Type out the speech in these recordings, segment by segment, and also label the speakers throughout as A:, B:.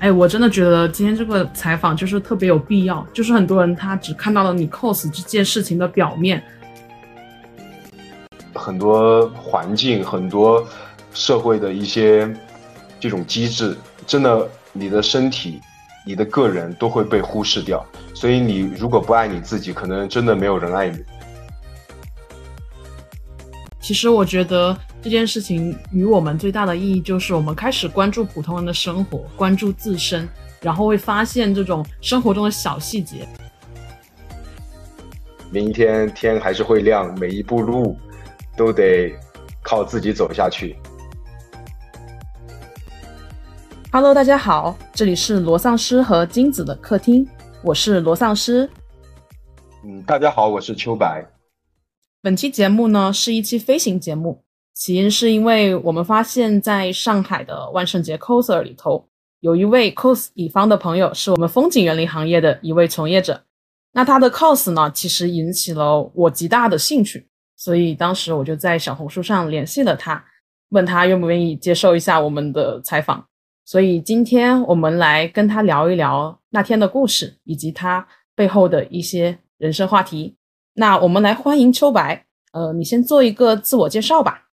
A: 哎，我真的觉得今天这个采访就是特别有必要，就是很多人他只看到了你 cos 这件事情的表面，
B: 很多环境、很多社会的一些这种机制，真的你的身体、你的个人都会被忽视掉。所以你如果不爱你自己，可能真的没有人爱你。
A: 其实我觉得这件事情与我们最大的意义就是，我们开始关注普通人的生活，关注自身，然后会发现这种生活中的小细节。
B: 明天天还是会亮，每一步路都得靠自己走下去。
A: Hello，大家好，这里是罗丧尸和金子的客厅，我是罗丧尸。
B: 嗯，大家好，我是秋白。
A: 本期节目呢是一期飞行节目，起因是因为我们发现，在上海的万圣节 coser 里头，有一位 cos 乙方的朋友是我们风景园林行业的一位从业者。那他的 cos 呢，其实引起了我极大的兴趣，所以当时我就在小红书上联系了他，问他愿不愿意接受一下我们的采访。所以今天我们来跟他聊一聊那天的故事，以及他背后的一些人生话题。那我们来欢迎秋白，呃，你先做一个自我介绍吧。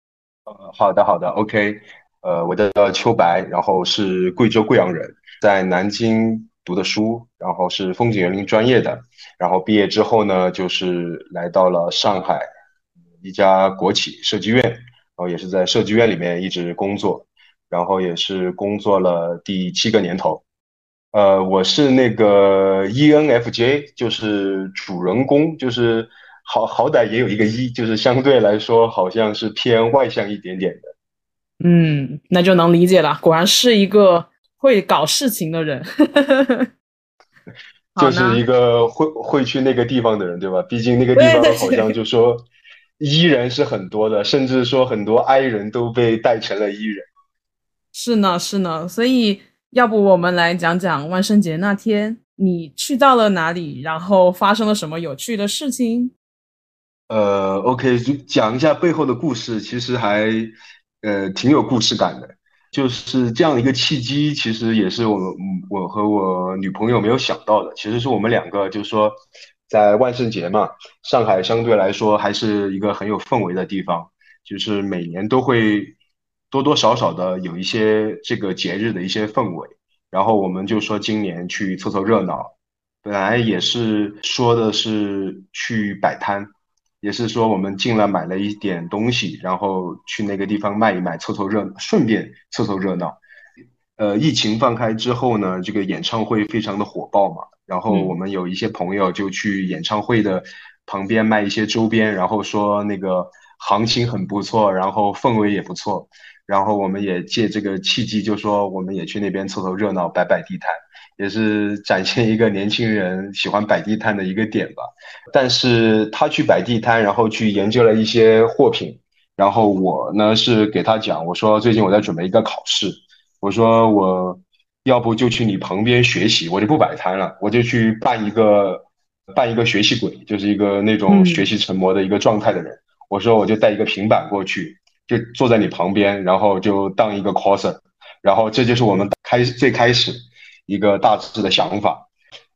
B: 呃，好的，好的，OK，呃，我叫秋白，然后是贵州贵阳人，在南京读的书，然后是风景园林专业的，然后毕业之后呢，就是来到了上海一家国企设计院，然后也是在设计院里面一直工作，然后也是工作了第七个年头。呃，我是那个 ENFJ，就是主人公，就是好好歹也有一个一，就是相对来说好像是偏外向一点点的。
A: 嗯，那就能理解了，果然是一个会搞事情的人，
B: 就是一个会会去那个地方的人，对吧？毕竟那个地方好像就说 E 人是很多的，甚至说很多 I 人都被带成了 E 人。
A: 是呢，是呢，所以。要不我们来讲讲万圣节那天你去到了哪里，然后发生了什么有趣的事情？
B: 呃，OK，就讲一下背后的故事，其实还呃挺有故事感的。就是这样一个契机，其实也是我我和我女朋友没有想到的。其实是我们两个，就是说在万圣节嘛，上海相对来说还是一个很有氛围的地方，就是每年都会。多多少少的有一些这个节日的一些氛围，然后我们就说今年去凑凑热闹，本来也是说的是去摆摊，也是说我们进来买了一点东西，然后去那个地方卖一卖，凑凑热，顺便凑凑热闹。呃，疫情放开之后呢，这个演唱会非常的火爆嘛，然后我们有一些朋友就去演唱会的旁边卖一些周边，然后说那个行情很不错，然后氛围也不错。然后我们也借这个契机，就说我们也去那边凑凑热闹，摆摆地摊，也是展现一个年轻人喜欢摆地摊的一个点吧。但是他去摆地摊，然后去研究了一些货品，然后我呢是给他讲，我说最近我在准备一个考试，我说我要不就去你旁边学习，我就不摆摊了，我就去扮一个扮一个学习鬼，就是一个那种学习成魔的一个状态的人。我说我就带一个平板过去。就坐在你旁边，然后就当一个 coser，然后这就是我们开最开始一个大致的想法，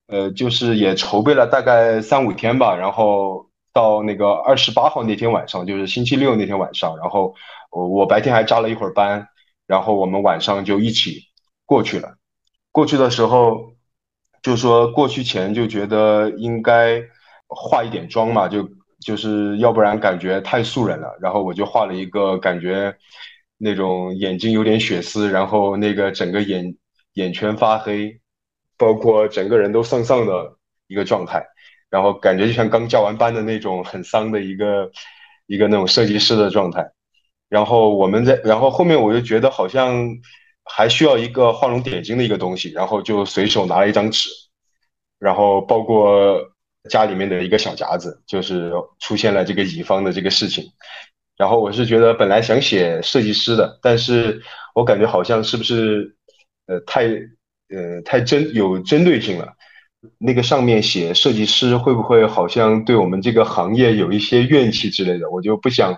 B: 呃，就是也筹备了大概三五天吧，然后到那个二十八号那天晚上，就是星期六那天晚上，然后我我白天还加了一会儿班，然后我们晚上就一起过去了。过去的时候就说过去前就觉得应该化一点妆嘛，就。就是要不然感觉太素人了，然后我就画了一个感觉那种眼睛有点血丝，然后那个整个眼眼圈发黑，包括整个人都丧丧的一个状态，然后感觉就像刚加完班的那种很丧的一个一个那种设计师的状态。然后我们在，然后后面我就觉得好像还需要一个画龙点睛的一个东西，然后就随手拿了一张纸，然后包括。家里面的一个小夹子，就是出现了这个乙方的这个事情，然后我是觉得本来想写设计师的，但是我感觉好像是不是呃太呃太针有针对性了，那个上面写设计师会不会好像对我们这个行业有一些怨气之类的？我就不想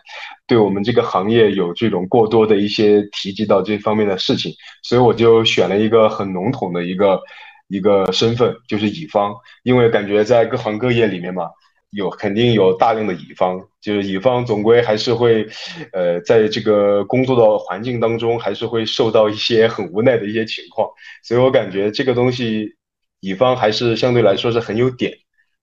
B: 对我们这个行业有这种过多的一些提及到这方面的事情，所以我就选了一个很笼统的一个一个身份，就是乙方，因为感觉在各行各业里面嘛。有肯定有大量的乙方，就是乙方总归还是会，呃，在这个工作的环境当中，还是会受到一些很无奈的一些情况，所以我感觉这个东西，乙方还是相对来说是很有点，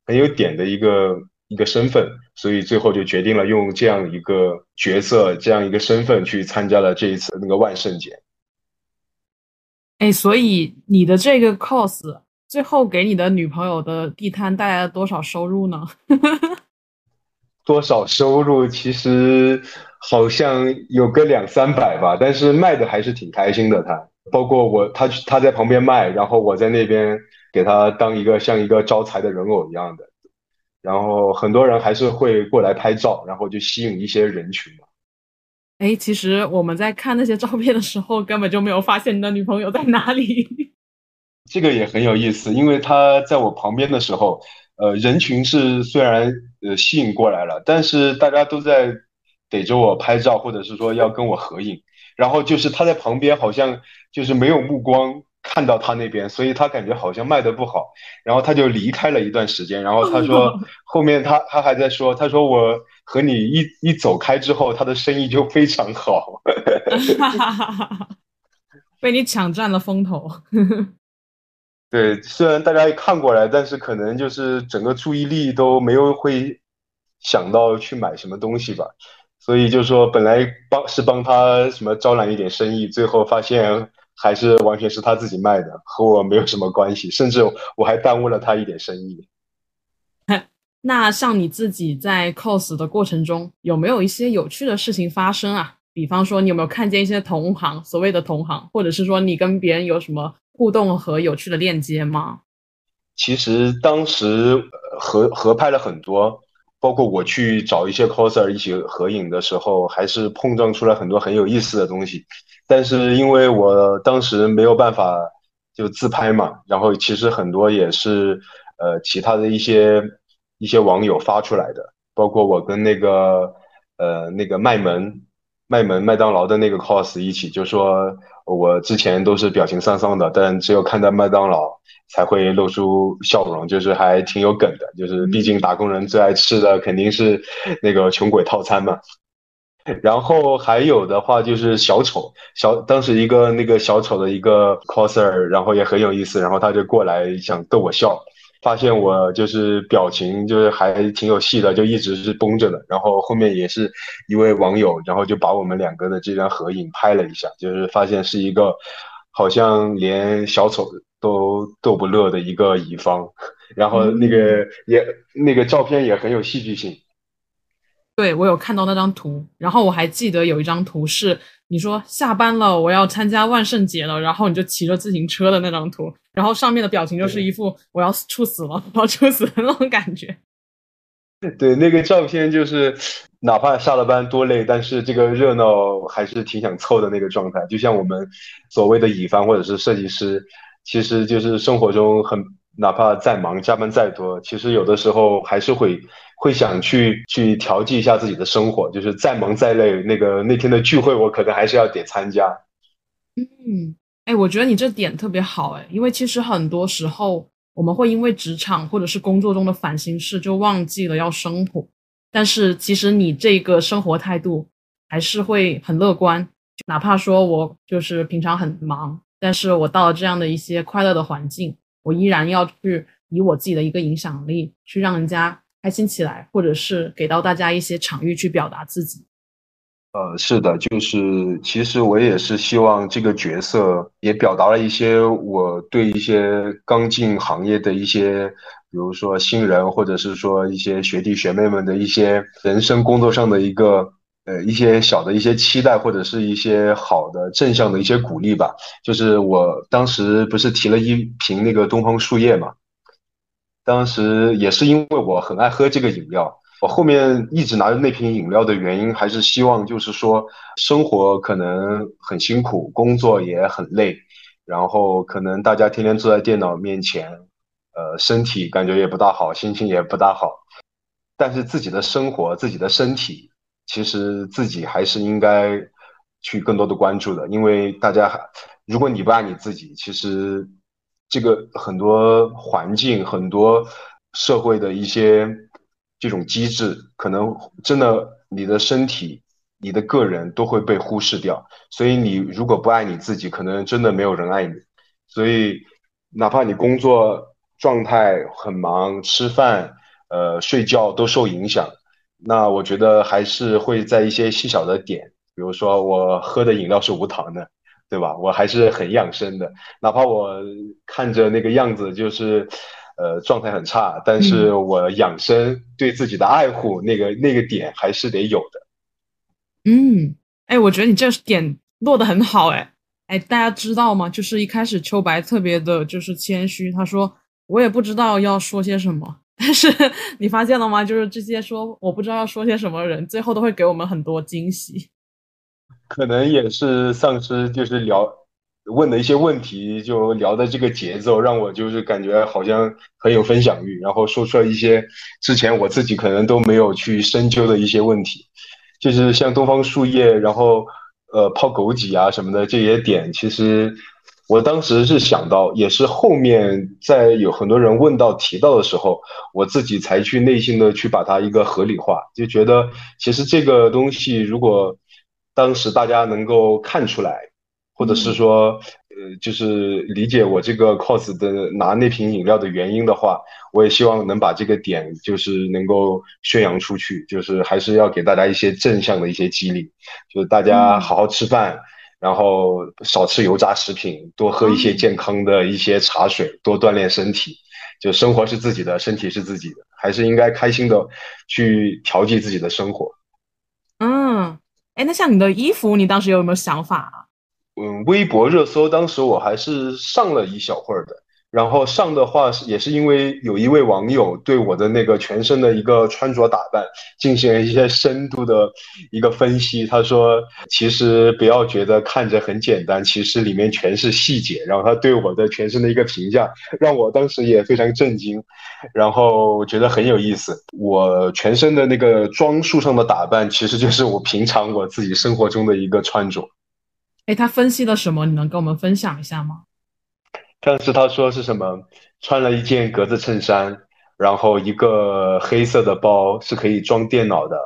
B: 很有点的一个一个身份，所以最后就决定了用这样一个角色，这样一个身份去参加了这一次那个万圣节。
A: 哎，所以你的这个 cos。最后给你的女朋友的地摊带来了多少收入呢？
B: 多少收入？其实好像有个两三百吧，但是卖的还是挺开心的。他包括我，他他在旁边卖，然后我在那边给他当一个像一个招财的人偶一样的，然后很多人还是会过来拍照，然后就吸引一些人群嘛。
A: 哎，其实我们在看那些照片的时候，根本就没有发现你的女朋友在哪里。
B: 这个也很有意思，因为他在我旁边的时候，呃，人群是虽然呃吸引过来了，但是大家都在逮着我拍照，或者是说要跟我合影，然后就是他在旁边好像就是没有目光看到他那边，所以他感觉好像卖的不好，然后他就离开了一段时间，然后他说 后面他他还在说，他说我和你一一走开之后，他的生意就非常好，
A: 被你抢占了风头。
B: 对，虽然大家看过来，但是可能就是整个注意力都没有会想到去买什么东西吧，所以就说本来帮是帮他什么招揽一点生意，最后发现还是完全是他自己卖的，和我没有什么关系，甚至我还耽误了他一点生意。
A: 那像你自己在 cos 的过程中，有没有一些有趣的事情发生啊？比方说，你有没有看见一些同行，所谓的同行，或者是说你跟别人有什么？互动和有趣的链接吗？
B: 其实当时合合拍了很多，包括我去找一些 coser 一起合影的时候，还是碰撞出来很多很有意思的东西。但是因为我当时没有办法就自拍嘛，然后其实很多也是呃其他的一些一些网友发出来的，包括我跟那个呃那个麦门麦门麦当劳的那个 cos 一起，就说。我之前都是表情丧丧的，但只有看到麦当劳才会露出笑容，就是还挺有梗的。就是毕竟打工人最爱吃的肯定是那个穷鬼套餐嘛。然后还有的话就是小丑，小当时一个那个小丑的一个 coser，然后也很有意思，然后他就过来想逗我笑。发现我就是表情就是还挺有戏的，就一直是绷着的。然后后面也是一位网友，然后就把我们两个的这张合影拍了一下，就是发现是一个好像连小丑都逗不乐的一个乙方。然后那个也那个照片也很有戏剧性。
A: 对我有看到那张图，然后我还记得有一张图是。你说下班了，我要参加万圣节了，然后你就骑着自行车的那张图，然后上面的表情就是一副我要猝死了，我要猝死的那种感觉。
B: 对，那个照片就是哪怕下了班多累，但是这个热闹还是挺想凑的那个状态。就像我们所谓的乙方或者是设计师，其实就是生活中很哪怕再忙，加班再多，其实有的时候还是会。会想去去调剂一下自己的生活，就是再忙再累，那个那天的聚会我可能还是要得参加。
A: 嗯，哎，我觉得你这点特别好，哎，因为其实很多时候我们会因为职场或者是工作中的烦心事就忘记了要生活，但是其实你这个生活态度还是会很乐观，哪怕说我就是平常很忙，但是我到了这样的一些快乐的环境，我依然要去以我自己的一个影响力去让人家。开心起来，或者是给到大家一些场域去表达自己。
B: 呃，是的，就是其实我也是希望这个角色也表达了一些我对一些刚进行业的一些，比如说新人，或者是说一些学弟学妹们的一些人生工作上的一个呃一些小的一些期待，或者是一些好的正向的一些鼓励吧。就是我当时不是提了一瓶那个东方树叶嘛。当时也是因为我很爱喝这个饮料，我后面一直拿着那瓶饮料的原因，还是希望就是说，生活可能很辛苦，工作也很累，然后可能大家天天坐在电脑面前，呃，身体感觉也不大好，心情也不大好。但是自己的生活、自己的身体，其实自己还是应该去更多的关注的，因为大家，如果你不爱你自己，其实这个很多环境、很多社会的一些这种机制，可能真的你的身体、你的个人都会被忽视掉。所以你如果不爱你自己，可能真的没有人爱你。所以哪怕你工作状态很忙，吃饭。呃，睡觉都受影响，那我觉得还是会在一些细小的点，比如说我喝的饮料是无糖的，对吧？我还是很养生的，哪怕我看着那个样子就是，呃，状态很差，但是我养生对自己的爱护那个那个点还是得有的。
A: 嗯，哎，我觉得你这点落得很好，哎，哎，大家知道吗？就是一开始秋白特别的就是谦虚，他说我也不知道要说些什么。但是你发现了吗？就是这些说我不知道要说些什么人，最后都会给我们很多惊喜。
B: 可能也是丧尸就是聊问的一些问题，就聊的这个节奏，让我就是感觉好像很有分享欲，然后说出了一些之前我自己可能都没有去深究的一些问题，就是像东方树叶，然后呃泡枸杞啊什么的这些点，其实。我当时是想到，也是后面在有很多人问到提到的时候，我自己才去内心的去把它一个合理化，就觉得其实这个东西如果当时大家能够看出来，或者是说呃就是理解我这个 cos 的拿那瓶饮料的原因的话，我也希望能把这个点就是能够宣扬出去，就是还是要给大家一些正向的一些激励，就是大家好好吃饭。然后少吃油炸食品，多喝一些健康的一些茶水，多锻炼身体。就生活是自己的，身体是自己的，还是应该开心的去调剂自己的生活。
A: 哎，那像你的衣服，你当时有没有想法啊？
B: 嗯，微博热搜当时我还是上了一小会儿的。然后上的话是也是因为有一位网友对我的那个全身的一个穿着打扮进行了一些深度的一个分析。他说：“其实不要觉得看着很简单，其实里面全是细节。”然后他对我的全身的一个评价让我当时也非常震惊，然后我觉得很有意思。我全身的那个装束上的打扮，其实就是我平常我自己生活中的一个穿着。
A: 哎，他分析了什么？你能跟我们分享一下吗？
B: 但是他说是什么？穿了一件格子衬衫，然后一个黑色的包是可以装电脑的，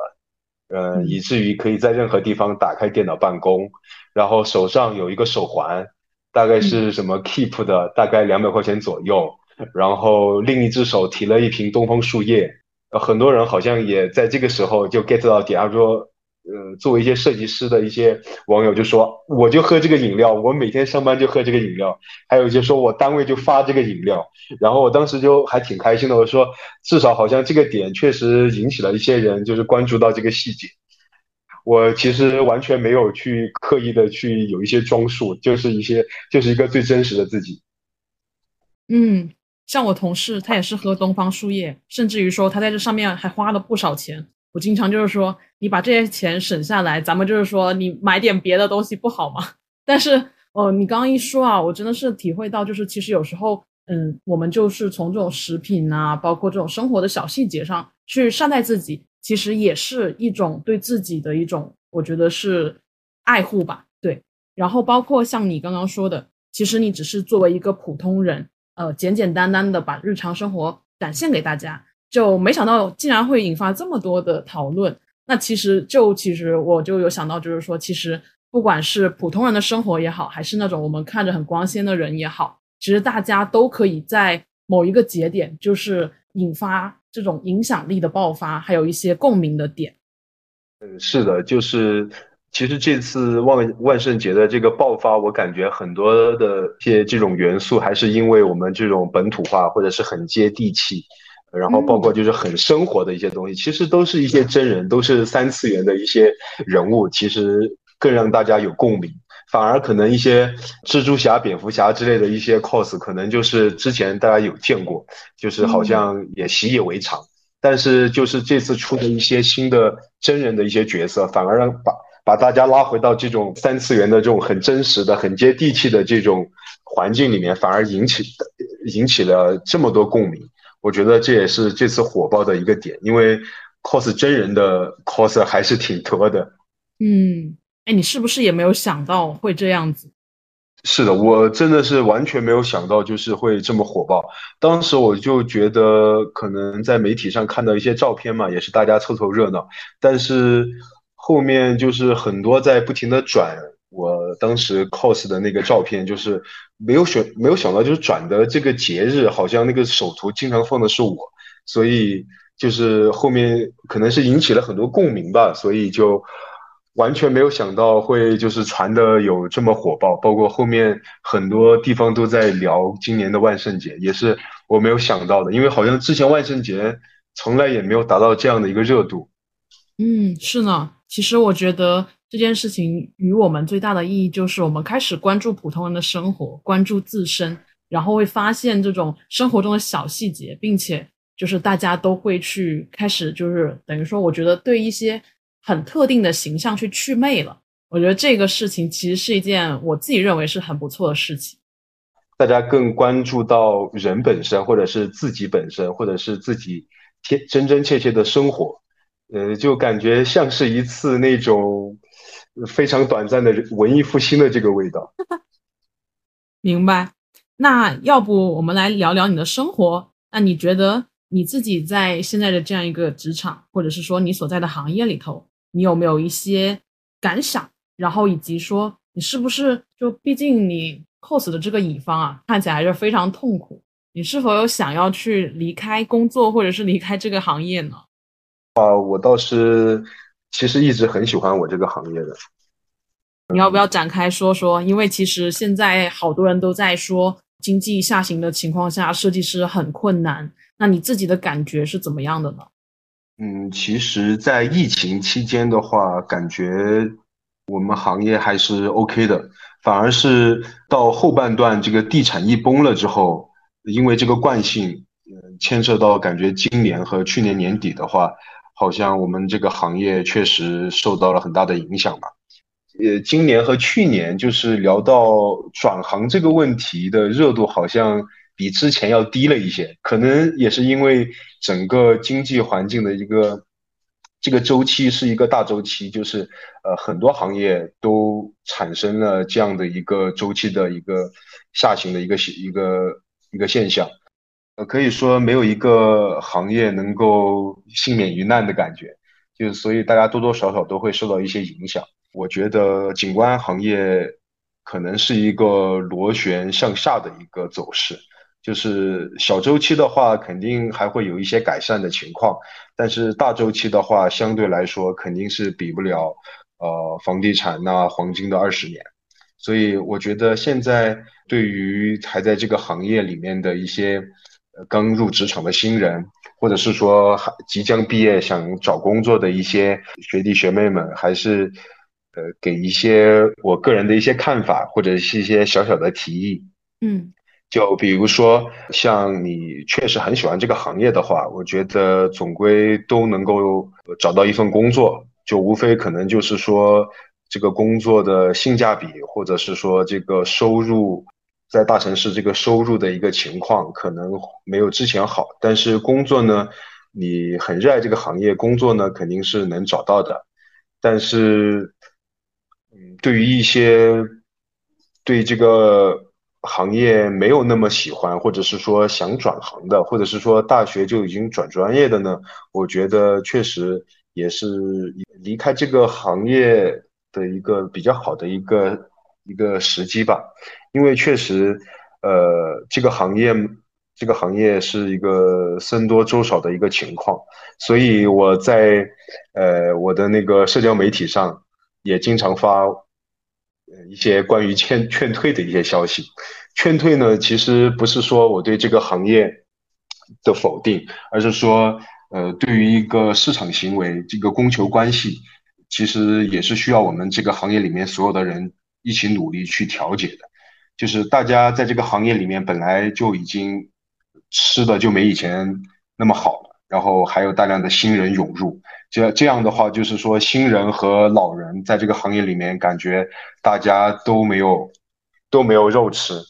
B: 嗯，以至于可以在任何地方打开电脑办公。然后手上有一个手环，大概是什么 Keep 的，大概两百块钱左右。然后另一只手提了一瓶东方树叶。很多人好像也在这个时候就 get 到点，他说。呃，作为一些设计师的一些网友就说，我就喝这个饮料，我每天上班就喝这个饮料。还有一些说我单位就发这个饮料，然后我当时就还挺开心的。我说，至少好像这个点确实引起了一些人就是关注到这个细节。我其实完全没有去刻意的去有一些装束，就是一些就是一个最真实的自己。
A: 嗯，像我同事他也是喝东方树叶，甚至于说他在这上面还花了不少钱。我经常就是说，你把这些钱省下来，咱们就是说你买点别的东西不好吗？但是，哦，你刚刚一说啊，我真的是体会到，就是其实有时候，嗯，我们就是从这种食品啊，包括这种生活的小细节上去善待自己，其实也是一种对自己的一种，我觉得是爱护吧。对，然后包括像你刚刚说的，其实你只是作为一个普通人，呃，简简单单的把日常生活展现给大家。就没想到竟然会引发这么多的讨论。那其实就其实我就有想到，就是说，其实不管是普通人的生活也好，还是那种我们看着很光鲜的人也好，其实大家都可以在某一个节点，就是引发这种影响力的爆发，还有一些共鸣的点。
B: 嗯，是的，就是其实这次万万圣节的这个爆发，我感觉很多的一些这种元素，还是因为我们这种本土化或者是很接地气。然后包括就是很生活的一些东西，其实都是一些真人，都是三次元的一些人物，其实更让大家有共鸣。反而可能一些蜘蛛侠、蝙蝠侠之类的一些 cos，可能就是之前大家有见过，就是好像也习以为常。但是就是这次出的一些新的真人的一些角色，反而让把把大家拉回到这种三次元的这种很真实的、很接地气的这种环境里面，反而引起引起了这么多共鸣。我觉得这也是这次火爆的一个点，因为 cos 真人的 cos 还是挺多的。
A: 嗯，哎，你是不是也没有想到会这样子？
B: 是的，我真的是完全没有想到，就是会这么火爆。当时我就觉得，可能在媒体上看到一些照片嘛，也是大家凑凑热闹。但是后面就是很多在不停的转我当时 cos 的那个照片，就是没有选，没有想到，就是转的这个节日，好像那个首图经常放的是我，所以就是后面可能是引起了很多共鸣吧，所以就。完全没有想到会就是传的有这么火爆，包括后面很多地方都在聊今年的万圣节，也是我没有想到的，因为好像之前万圣节从来也没有达到这样的一个热度。
A: 嗯，是呢。其实我觉得这件事情与我们最大的意义就是我们开始关注普通人的生活，关注自身，然后会发现这种生活中的小细节，并且就是大家都会去开始就是等于说，我觉得对一些。很特定的形象去祛魅了，我觉得这个事情其实是一件我自己认为是很不错的事情。
B: 大家更关注到人本身，或者是自己本身，或者是自己贴真真切切的生活，呃，就感觉像是一次那种非常短暂的文艺复兴的这个味道。
A: 明白。那要不我们来聊聊你的生活？那你觉得你自己在现在的这样一个职场，或者是说你所在的行业里头？你有没有一些感想？然后以及说你是不是就毕竟你 cos 的这个乙方啊，看起来还是非常痛苦。你是否有想要去离开工作，或者是离开这个行业呢？
B: 啊，我倒是其实一直很喜欢我这个行业的。
A: 你要不要展开说说？因为其实现在好多人都在说经济下行的情况下，设计师很困难。那你自己的感觉是怎么样的呢？
B: 嗯，其实，在疫情期间的话，感觉我们行业还是 OK 的。反而是到后半段，这个地产一崩了之后，因为这个惯性，嗯，牵涉到感觉今年和去年年底的话，好像我们这个行业确实受到了很大的影响吧。呃，今年和去年就是聊到转行这个问题的热度，好像。比之前要低了一些，可能也是因为整个经济环境的一个这个周期是一个大周期，就是呃很多行业都产生了这样的一个周期的一个下行的一个一个一个现象，呃可以说没有一个行业能够幸免于难的感觉，就是所以大家多多少少都会受到一些影响。我觉得景观行业可能是一个螺旋向下的一个走势。就是小周期的话，肯定还会有一些改善的情况，但是大周期的话，相对来说肯定是比不了，呃，房地产那黄金的二十年。所以我觉得现在对于还在这个行业里面的一些刚入职场的新人，或者是说还即将毕业想找工作的一些学弟学妹们，还是呃给一些我个人的一些看法，或者是一些小小的提议。
A: 嗯。
B: 就比如说，像你确实很喜欢这个行业的话，我觉得总归都能够找到一份工作，就无非可能就是说这个工作的性价比，或者是说这个收入，在大城市这个收入的一个情况可能没有之前好，但是工作呢，你很热爱这个行业，工作呢肯定是能找到的，但是，嗯，对于一些对这个。行业没有那么喜欢，或者是说想转行的，或者是说大学就已经转专业的呢？我觉得确实也是离开这个行业的一个比较好的一个一个时机吧。因为确实，呃，这个行业这个行业是一个僧多粥少的一个情况，所以我在呃我的那个社交媒体上也经常发。一些关于劝劝退的一些消息，劝退呢，其实不是说我对这个行业的否定，而是说，呃，对于一个市场行为，这个供求关系，其实也是需要我们这个行业里面所有的人一起努力去调节的。就是大家在这个行业里面本来就已经吃的就没以前那么好了，然后还有大量的新人涌入。这这样的话，就是说新人和老人在这个行业里面，感觉大家都没有都没有肉吃，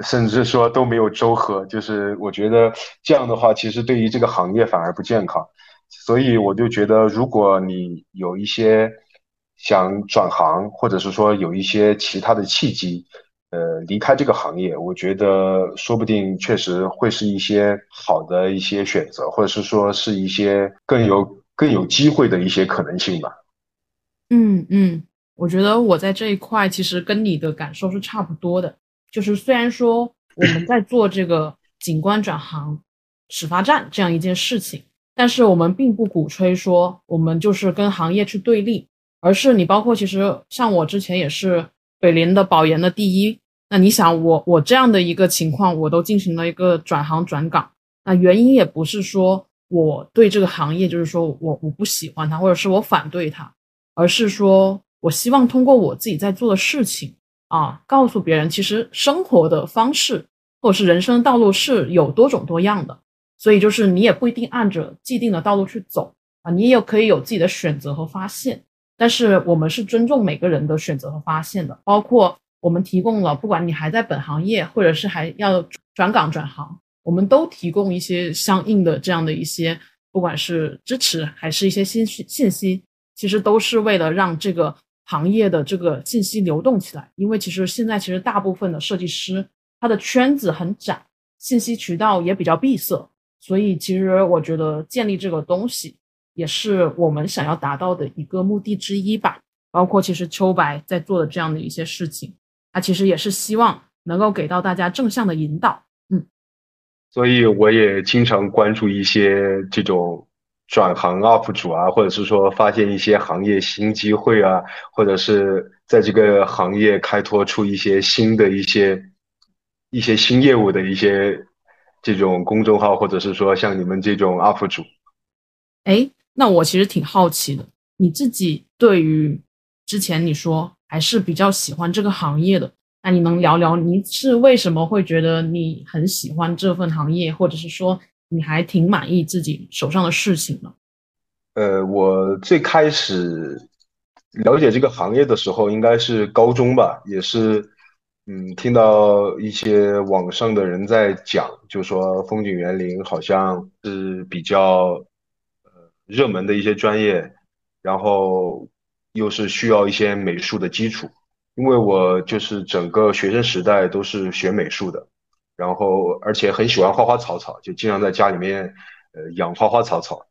B: 甚至说都没有粥喝。就是我觉得这样的话，其实对于这个行业反而不健康。所以我就觉得，如果你有一些想转行，或者是说有一些其他的契机，呃，离开这个行业，我觉得说不定确实会是一些好的一些选择，或者是说是一些更有更有机会的一些可能性吧。
A: 嗯嗯，我觉得我在这一块其实跟你的感受是差不多的，就是虽然说我们在做这个景观转行始发站这样一件事情，但是我们并不鼓吹说我们就是跟行业去对立，而是你包括其实像我之前也是北林的保研的第一。那你想我我这样的一个情况，我都进行了一个转行转岗，那原因也不是说我对这个行业就是说我我不喜欢它，或者是我反对它，而是说我希望通过我自己在做的事情啊，告诉别人其实生活的方式或者是人生道路是有多种多样的，所以就是你也不一定按着既定的道路去走啊，你也可以有自己的选择和发现，但是我们是尊重每个人的选择和发现的，包括。我们提供了，不管你还在本行业，或者是还要转岗转行，我们都提供一些相应的这样的一些，不管是支持还是一些信息信息，其实都是为了让这个行业的这个信息流动起来。因为其实现在其实大部分的设计师他的圈子很窄，信息渠道也比较闭塞，所以其实我觉得建立这个东西也是我们想要达到的一个目的之一吧。包括其实秋白在做的这样的一些事情。他其实也是希望能够给到大家正向的引导，嗯，
B: 所以我也经常关注一些这种转行 UP 主啊，或者是说发现一些行业新机会啊，或者是在这个行业开拓出一些新的一些一些新业务的一些这种公众号，或者是说像你们这种 UP 主。
A: 哎，那我其实挺好奇的，你自己对于之前你说。还是比较喜欢这个行业的，那你能聊聊你是为什么会觉得你很喜欢这份行业，或者是说你还挺满意自己手上的事情呢？
B: 呃，我最开始了解这个行业的时候，应该是高中吧，也是，嗯，听到一些网上的人在讲，就说风景园林好像是比较呃热门的一些专业，然后。又是需要一些美术的基础，因为我就是整个学生时代都是学美术的，然后而且很喜欢花花草草，就经常在家里面呃养花花草草，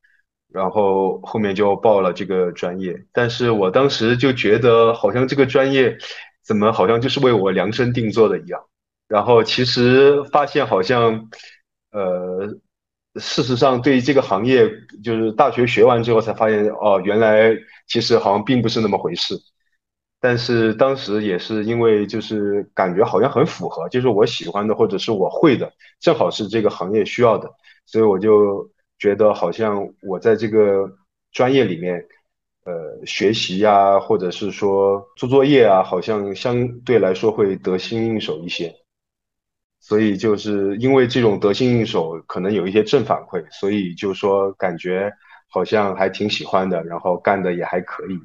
B: 然后后面就报了这个专业，但是我当时就觉得好像这个专业怎么好像就是为我量身定做的一样，然后其实发现好像呃事实上对于这个行业，就是大学学完之后才发现哦原来。其实好像并不是那么回事，但是当时也是因为就是感觉好像很符合，就是我喜欢的或者是我会的，正好是这个行业需要的，所以我就觉得好像我在这个专业里面，呃，学习呀，或者是说做作业啊，好像相对来说会得心应手一些，所以就是因为这种得心应手，可能有一些正反馈，所以就说感觉。好像还挺喜欢的，然后干的也还可以，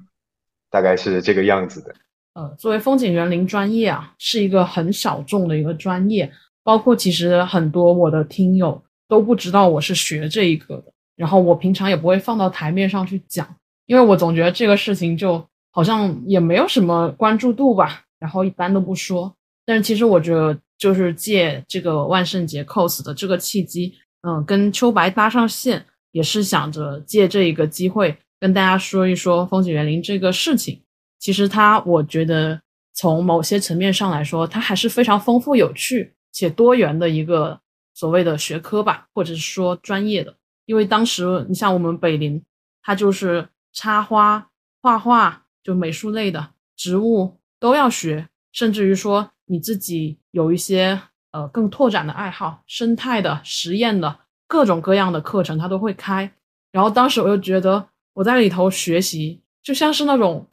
B: 大概是这个样子的。
A: 呃，作为风景园林专业啊，是一个很小众的一个专业，包括其实很多我的听友都不知道我是学这一个的，然后我平常也不会放到台面上去讲，因为我总觉得这个事情就好像也没有什么关注度吧，然后一般都不说。但是其实我觉得，就是借这个万圣节 cos 的这个契机，嗯，跟秋白搭上线。也是想着借这一个机会跟大家说一说风景园林这个事情。其实它，我觉得从某些层面上来说，它还是非常丰富、有趣且多元的一个所谓的学科吧，或者是说专业的。因为当时你像我们北林，它就是插花、画画，就美术类的植物都要学，甚至于说你自己有一些呃更拓展的爱好，生态的、实验的。各种各样的课程他都会开，然后当时我就觉得我在里头学习就像是那种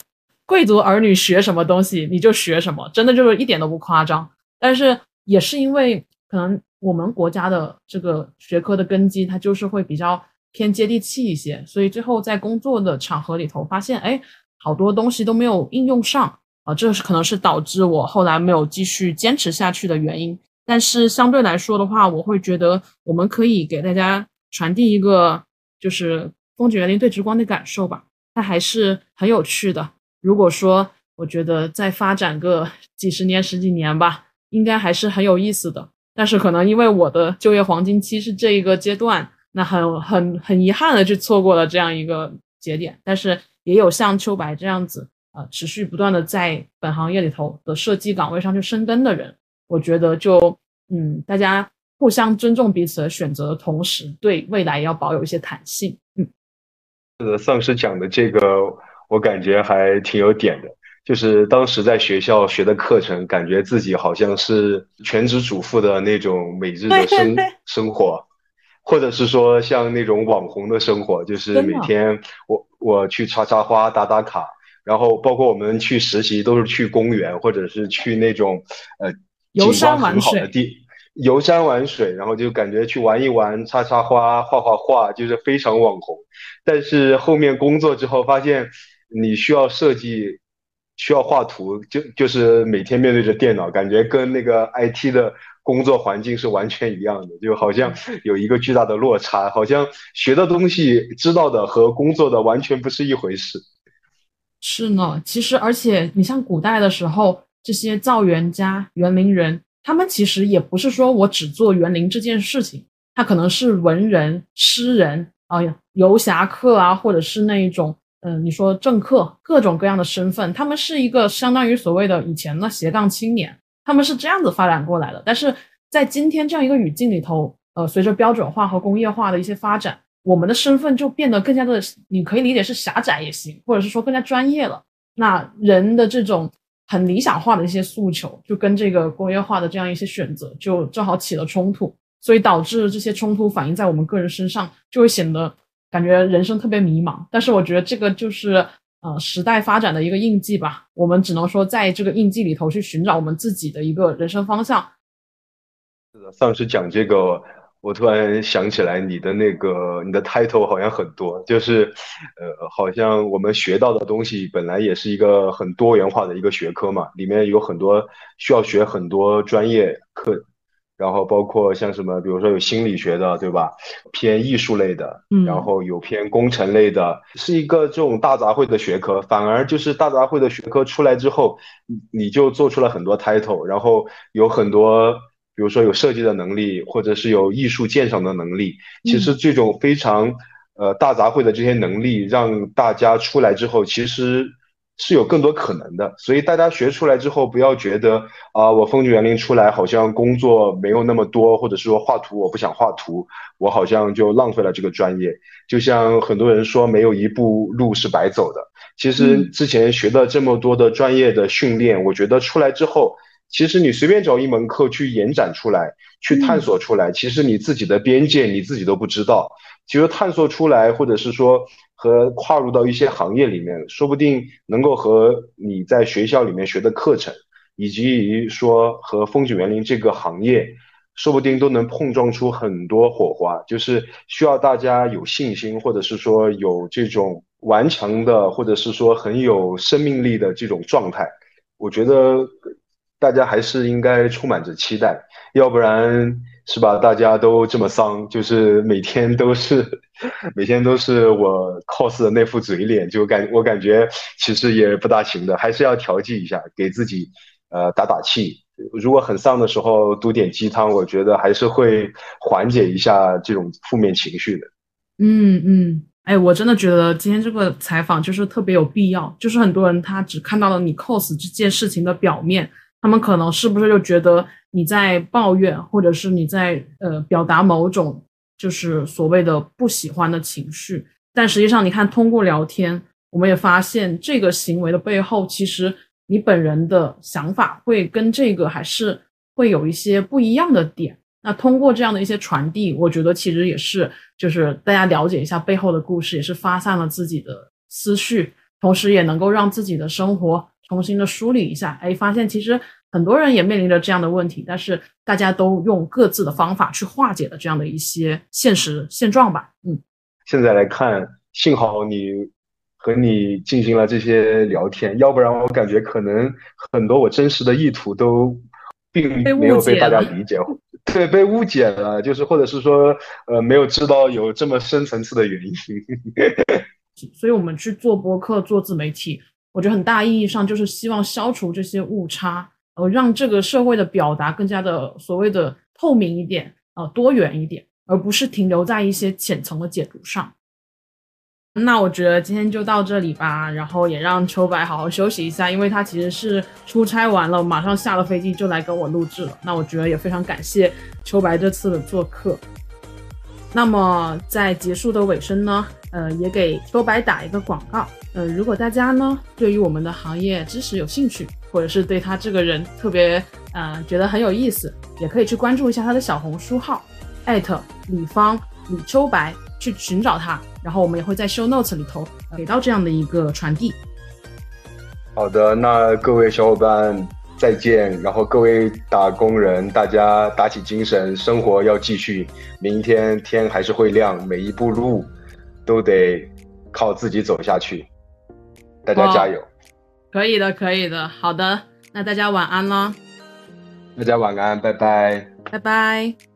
A: 贵族儿女学什么东西你就学什么，真的就是一点都不夸张。但是也是因为可能我们国家的这个学科的根基它就是会比较偏接地气一些，所以最后在工作的场合里头发现，哎，好多东西都没有应用上啊，这是可能是导致我后来没有继续坚持下去的原因。但是相对来说的话，我会觉得我们可以给大家传递一个就是风景园林对直观的感受吧，它还是很有趣的。如果说我觉得再发展个几十年、十几年吧，应该还是很有意思的。但是可能因为我的就业黄金期是这一个阶段，那很很很遗憾的就错过了这样一个节点。但是也有像秋白这样子，呃，持续不断的在本行业里头的设计岗位上去深耕的人。我觉得就嗯，大家互相尊重彼此的选择的同时，对未来要保有一些弹性。嗯，
B: 呃，丧尸讲的这个，我感觉还挺有点的。就是当时在学校学的课程，感觉自己好像是全职主妇的那种每日的生 生活，或者是说像那种网红的生活，就是每天我我去插插花打打卡，然后包括我们去实习都是去公园或者是去那种呃。
A: 游山玩水，
B: 游山玩水，然后就感觉去玩一玩，插插花，画画画，就是非常网红。但是后面工作之后，发现你需要设计，需要画图，就就是每天面对着电脑，感觉跟那个 IT 的工作环境是完全一样的，就好像有一个巨大的落差，好像学的东西、知道的和工作的完全不是一回事。
A: 是呢，其实而且你像古代的时候。这些造园家、园林人，他们其实也不是说我只做园林这件事情，他可能是文人、诗人啊、游侠客啊，或者是那一种，嗯，你说政客，各种各样的身份，他们是一个相当于所谓的以前的斜杠青年，他们是这样子发展过来的。但是在今天这样一个语境里头，呃，随着标准化和工业化的一些发展，我们的身份就变得更加的，你可以理解是狭窄也行，或者是说更加专业了。那人的这种。很理想化的一些诉求，就跟这个工业化的这样一些选择，就正好起了冲突，所以导致这些冲突反映在我们个人身上，就会显得感觉人生特别迷茫。但是我觉得这个就是呃时代发展的一个印记吧，我们只能说在这个印记里头去寻找我们自己的一个人生方向。
B: 是的，上次讲这个。我突然想起来，你的那个你的 title 好像很多，就是，呃，好像我们学到的东西本来也是一个很多元化的一个学科嘛，里面有很多需要学很多专业课，然后包括像什么，比如说有心理学的，对吧？偏艺术类的，然后有偏工程类的，是一个这种大杂烩的学科。反而就是大杂烩的学科出来之后，你就做出了很多 title，然后有很多。比如说有设计的能力，或者是有艺术鉴赏的能力，其实这种非常呃大杂烩的这些能力，让大家出来之后，其实是有更多可能的。所以大家学出来之后，不要觉得啊，我风景园林出来好像工作没有那么多，或者是说画图我不想画图，我好像就浪费了这个专业。就像很多人说，没有一步路是白走的。其实之前学的这么多的专业的训练，我觉得出来之后。其实你随便找一门课去延展出来，去探索出来，其实你自己的边界你自己都不知道。其实探索出来，或者是说和跨入到一些行业里面，说不定能够和你在学校里面学的课程，以及于说和风景园林这个行业，说不定都能碰撞出很多火花。就是需要大家有信心，或者是说有这种顽强的，或者是说很有生命力的这种状态。我觉得。大家还是应该充满着期待，要不然是吧？大家都这么丧，就是每天都是，每天都是我 cos 的那副嘴脸，就感我感觉其实也不大行的，还是要调剂一下，给自己呃打打气。如果很丧的时候读点鸡汤，我觉得还是会缓解一下这种负面情绪的。
A: 嗯嗯，哎，我真的觉得今天这个采访就是特别有必要，就是很多人他只看到了你 cos 这件事情的表面。他们可能是不是就觉得你在抱怨，或者是你在呃表达某种就是所谓的不喜欢的情绪？但实际上，你看通过聊天，我们也发现这个行为的背后，其实你本人的想法会跟这个还是会有一些不一样的点。那通过这样的一些传递，我觉得其实也是就是大家了解一下背后的故事，也是发散了自己的思绪，同时也能够让自己的生活。重新的梳理一下，哎，发现其实很多人也面临着这样的问题，但是大家都用各自的方法去化解了这样的一些现实现状吧。嗯，
B: 现在来看，幸好你和你进行了这些聊天，要不然我感觉可能很多我真实的意图都并没有被大家理解，对，被误解了，就是或者是说，呃，没有知道有这么深层次的原因。
A: 所以我们去做播客、做自媒体，我觉得很大意义上就是希望消除这些误差，呃，让这个社会的表达更加的所谓的透明一点，呃，多元一点，而不是停留在一些浅层的解读上。那我觉得今天就到这里吧，然后也让秋白好好休息一下，因为他其实是出差完了，马上下了飞机就来跟我录制了。那我觉得也非常感谢秋白这次的做客。那么在结束的尾声呢，呃，也给秋白打一个广告。呃，如果大家呢对于我们的行业知识有兴趣，或者是对他这个人特别呃觉得很有意思，也可以去关注一下他的小红书号，艾特李芳李秋白。去寻找他，然后我们也会在 show notes 里头给到这样的一个传递。
B: 好的，那各位小伙伴再见，然后各位打工人，大家打起精神，生活要继续，明天天还是会亮，每一步路都得靠自己走下去，大家加油！
A: 可以的，可以的，好的，那大家晚安了。
B: 大家晚安，拜拜，
A: 拜拜。